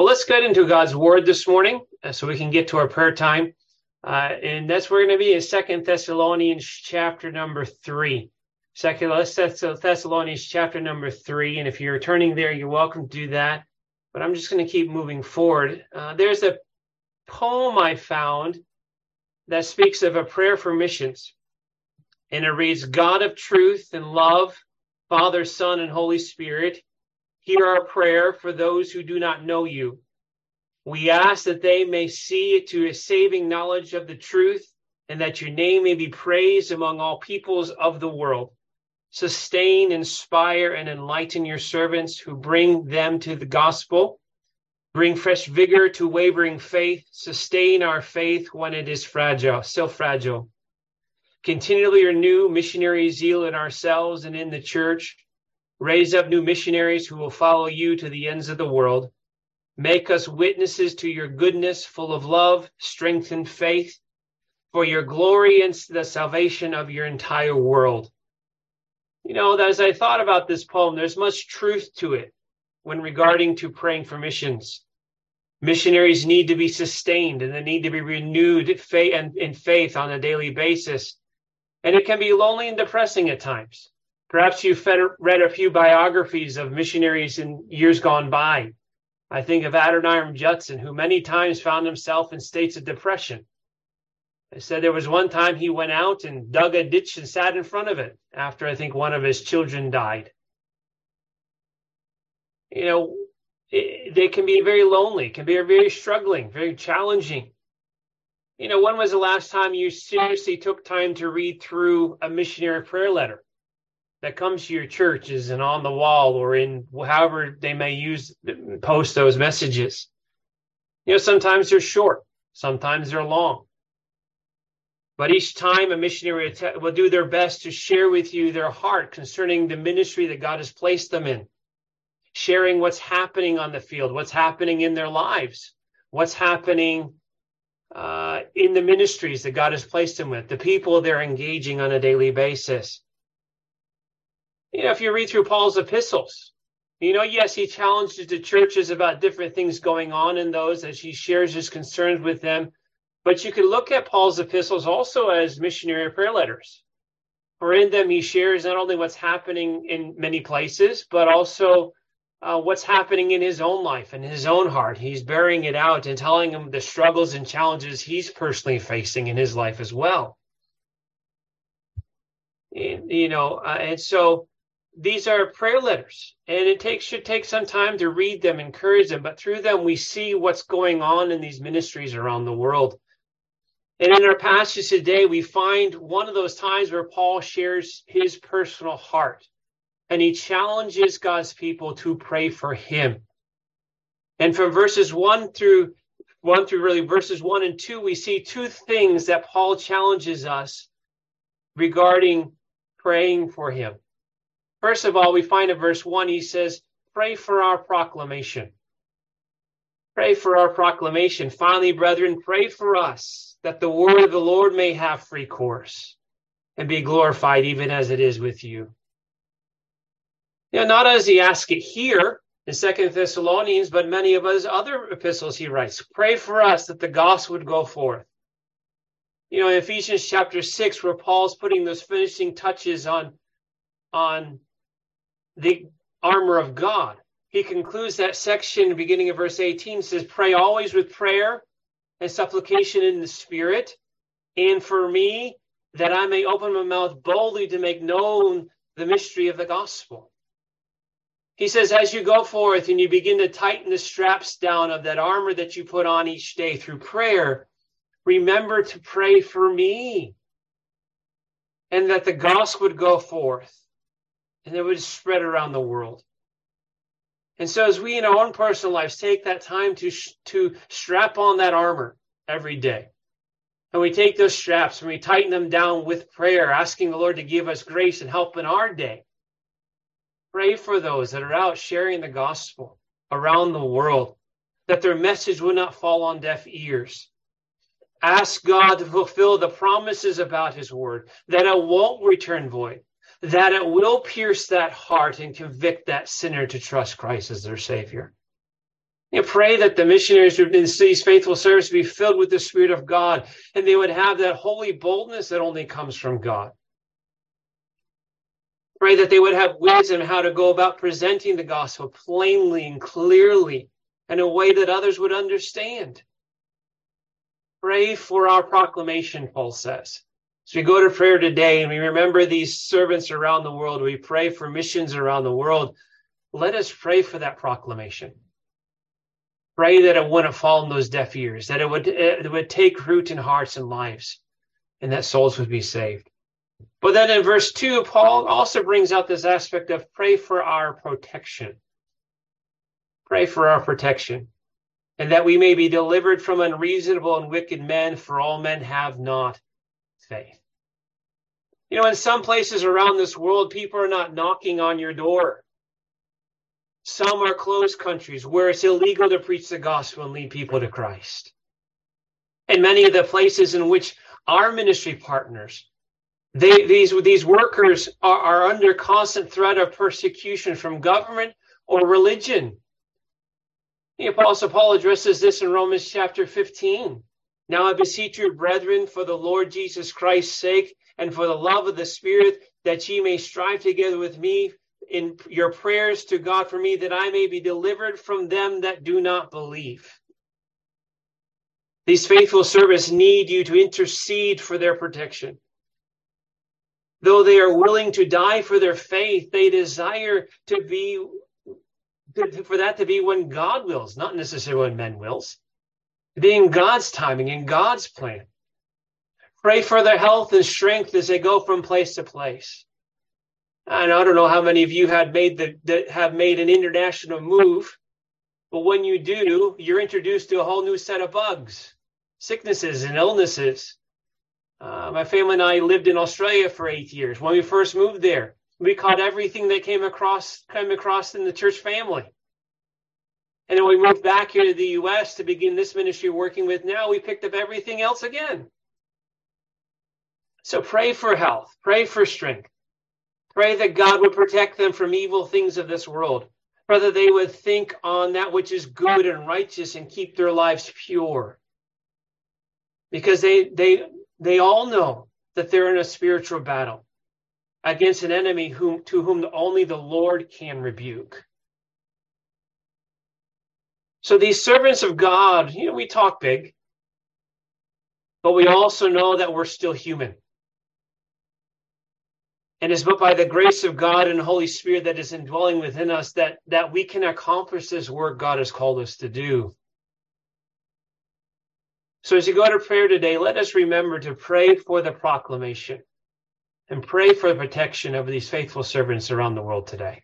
Well, let's get into God's word this morning uh, so we can get to our prayer time. Uh, and that's where we're going to be in Second Thessalonians chapter number three. Second Thessalonians chapter number three. And if you're turning there, you're welcome to do that. But I'm just going to keep moving forward. Uh, there's a poem I found that speaks of a prayer for missions. And it reads God of truth and love, Father, Son, and Holy Spirit Hear our prayer for those who do not know you. We ask that they may see it to a saving knowledge of the truth and that your name may be praised among all peoples of the world. Sustain, inspire, and enlighten your servants who bring them to the gospel. Bring fresh vigor to wavering faith. Sustain our faith when it is fragile, still fragile. Continually renew missionary zeal in ourselves and in the church Raise up new missionaries who will follow you to the ends of the world. Make us witnesses to your goodness, full of love, strength, and faith, for your glory and the salvation of your entire world. You know, as I thought about this poem, there's much truth to it when regarding to praying for missions. Missionaries need to be sustained and they need to be renewed faith and in faith on a daily basis. And it can be lonely and depressing at times. Perhaps you've read a few biographies of missionaries in years gone by. I think of Adoniram Judson, who many times found himself in states of depression. They said there was one time he went out and dug a ditch and sat in front of it after I think one of his children died. You know, it, they can be very lonely, can be very struggling, very challenging. You know, when was the last time you seriously took time to read through a missionary prayer letter? That comes to your churches and on the wall or in however they may use post those messages. You know, sometimes they're short, sometimes they're long. But each time a missionary will do their best to share with you their heart concerning the ministry that God has placed them in, sharing what's happening on the field, what's happening in their lives, what's happening uh, in the ministries that God has placed them with, the people they're engaging on a daily basis you know, if you read through Paul's epistles, you know, yes, he challenges the churches about different things going on in those as he shares his concerns with them. But you can look at Paul's epistles also as missionary prayer letters. For in them, he shares not only what's happening in many places, but also uh, what's happening in his own life and his own heart. He's bearing it out and telling them the struggles and challenges he's personally facing in his life as well. You know, uh, and so these are prayer letters and it takes should take some time to read them encourage them but through them we see what's going on in these ministries around the world. And in our passage today we find one of those times where paul shares his personal heart and he challenges god's people to pray for him. And from verses 1 through 1 through really verses 1 and 2 we see two things that paul challenges us regarding praying for him First of all, we find in verse 1, he says, Pray for our proclamation. Pray for our proclamation. Finally, brethren, pray for us that the word of the Lord may have free course and be glorified even as it is with you. Now, not as he asks it here in Second Thessalonians, but many of his other epistles he writes. Pray for us that the gospel would go forth. You know, in Ephesians chapter 6, where Paul's putting those finishing touches on, on the armor of God. He concludes that section, beginning of verse 18, says, Pray always with prayer and supplication in the Spirit, and for me, that I may open my mouth boldly to make known the mystery of the gospel. He says, as you go forth and you begin to tighten the straps down of that armor that you put on each day through prayer, remember to pray for me and that the gospel would go forth and it would spread around the world. And so, as we in our own personal lives take that time to to strap on that armor every day, and we take those straps and we tighten them down with prayer, asking the Lord to give us grace and help in our day. Pray for those that are out sharing the gospel around the world, that their message will not fall on deaf ears. Ask God to fulfill the promises about His word, that it won't return void, that it will pierce that heart and convict that sinner to trust Christ as their Savior. You pray that the missionaries who've been faithful service be filled with the Spirit of God and they would have that holy boldness that only comes from God. Pray that they would have wisdom how to go about presenting the gospel plainly and clearly in a way that others would understand. Pray for our proclamation, Paul says. So we go to prayer today and we remember these servants around the world. We pray for missions around the world. Let us pray for that proclamation. Pray that it wouldn't fall in those deaf ears, that it would, it would take root in hearts and lives, and that souls would be saved. But then in verse 2, Paul also brings out this aspect of pray for our protection. Pray for our protection, and that we may be delivered from unreasonable and wicked men, for all men have not faith. You know, in some places around this world, people are not knocking on your door. Some are closed countries where it's illegal to preach the gospel and lead people to Christ. And many of the places in which our ministry partners, they, these, these workers are, are under constant threat of persecution from government or religion. The Apostle Paul addresses this in Romans chapter 15. Now I beseech you, brethren, for the Lord Jesus Christ's sake and for the love of the Spirit, that ye may strive together with me in your prayers to God for me, that I may be delivered from them that do not believe. These faithful servants need you to intercede for their protection. Though they are willing to die for their faith, they desire to be for that to be when God wills, not necessarily when men wills. To be in God's timing, in God's plan. Pray for their health and strength as they go from place to place. And I don't know how many of you had made the, that have made an international move, but when you do, you're introduced to a whole new set of bugs, sicknesses, and illnesses. Uh, my family and I lived in Australia for eight years. When we first moved there, we caught everything that came across came across in the church family. And then we moved back here to the U.S. to begin this ministry working with now. We picked up everything else again. So pray for health, pray for strength. Pray that God would protect them from evil things of this world. Pray that they would think on that which is good and righteous and keep their lives pure. Because they they they all know that they're in a spiritual battle against an enemy whom to whom only the Lord can rebuke. So these servants of God, you know, we talk big, but we also know that we're still human. And it's but by the grace of God and Holy Spirit that is indwelling within us that, that we can accomplish this work God has called us to do. So as you go to prayer today, let us remember to pray for the proclamation and pray for the protection of these faithful servants around the world today.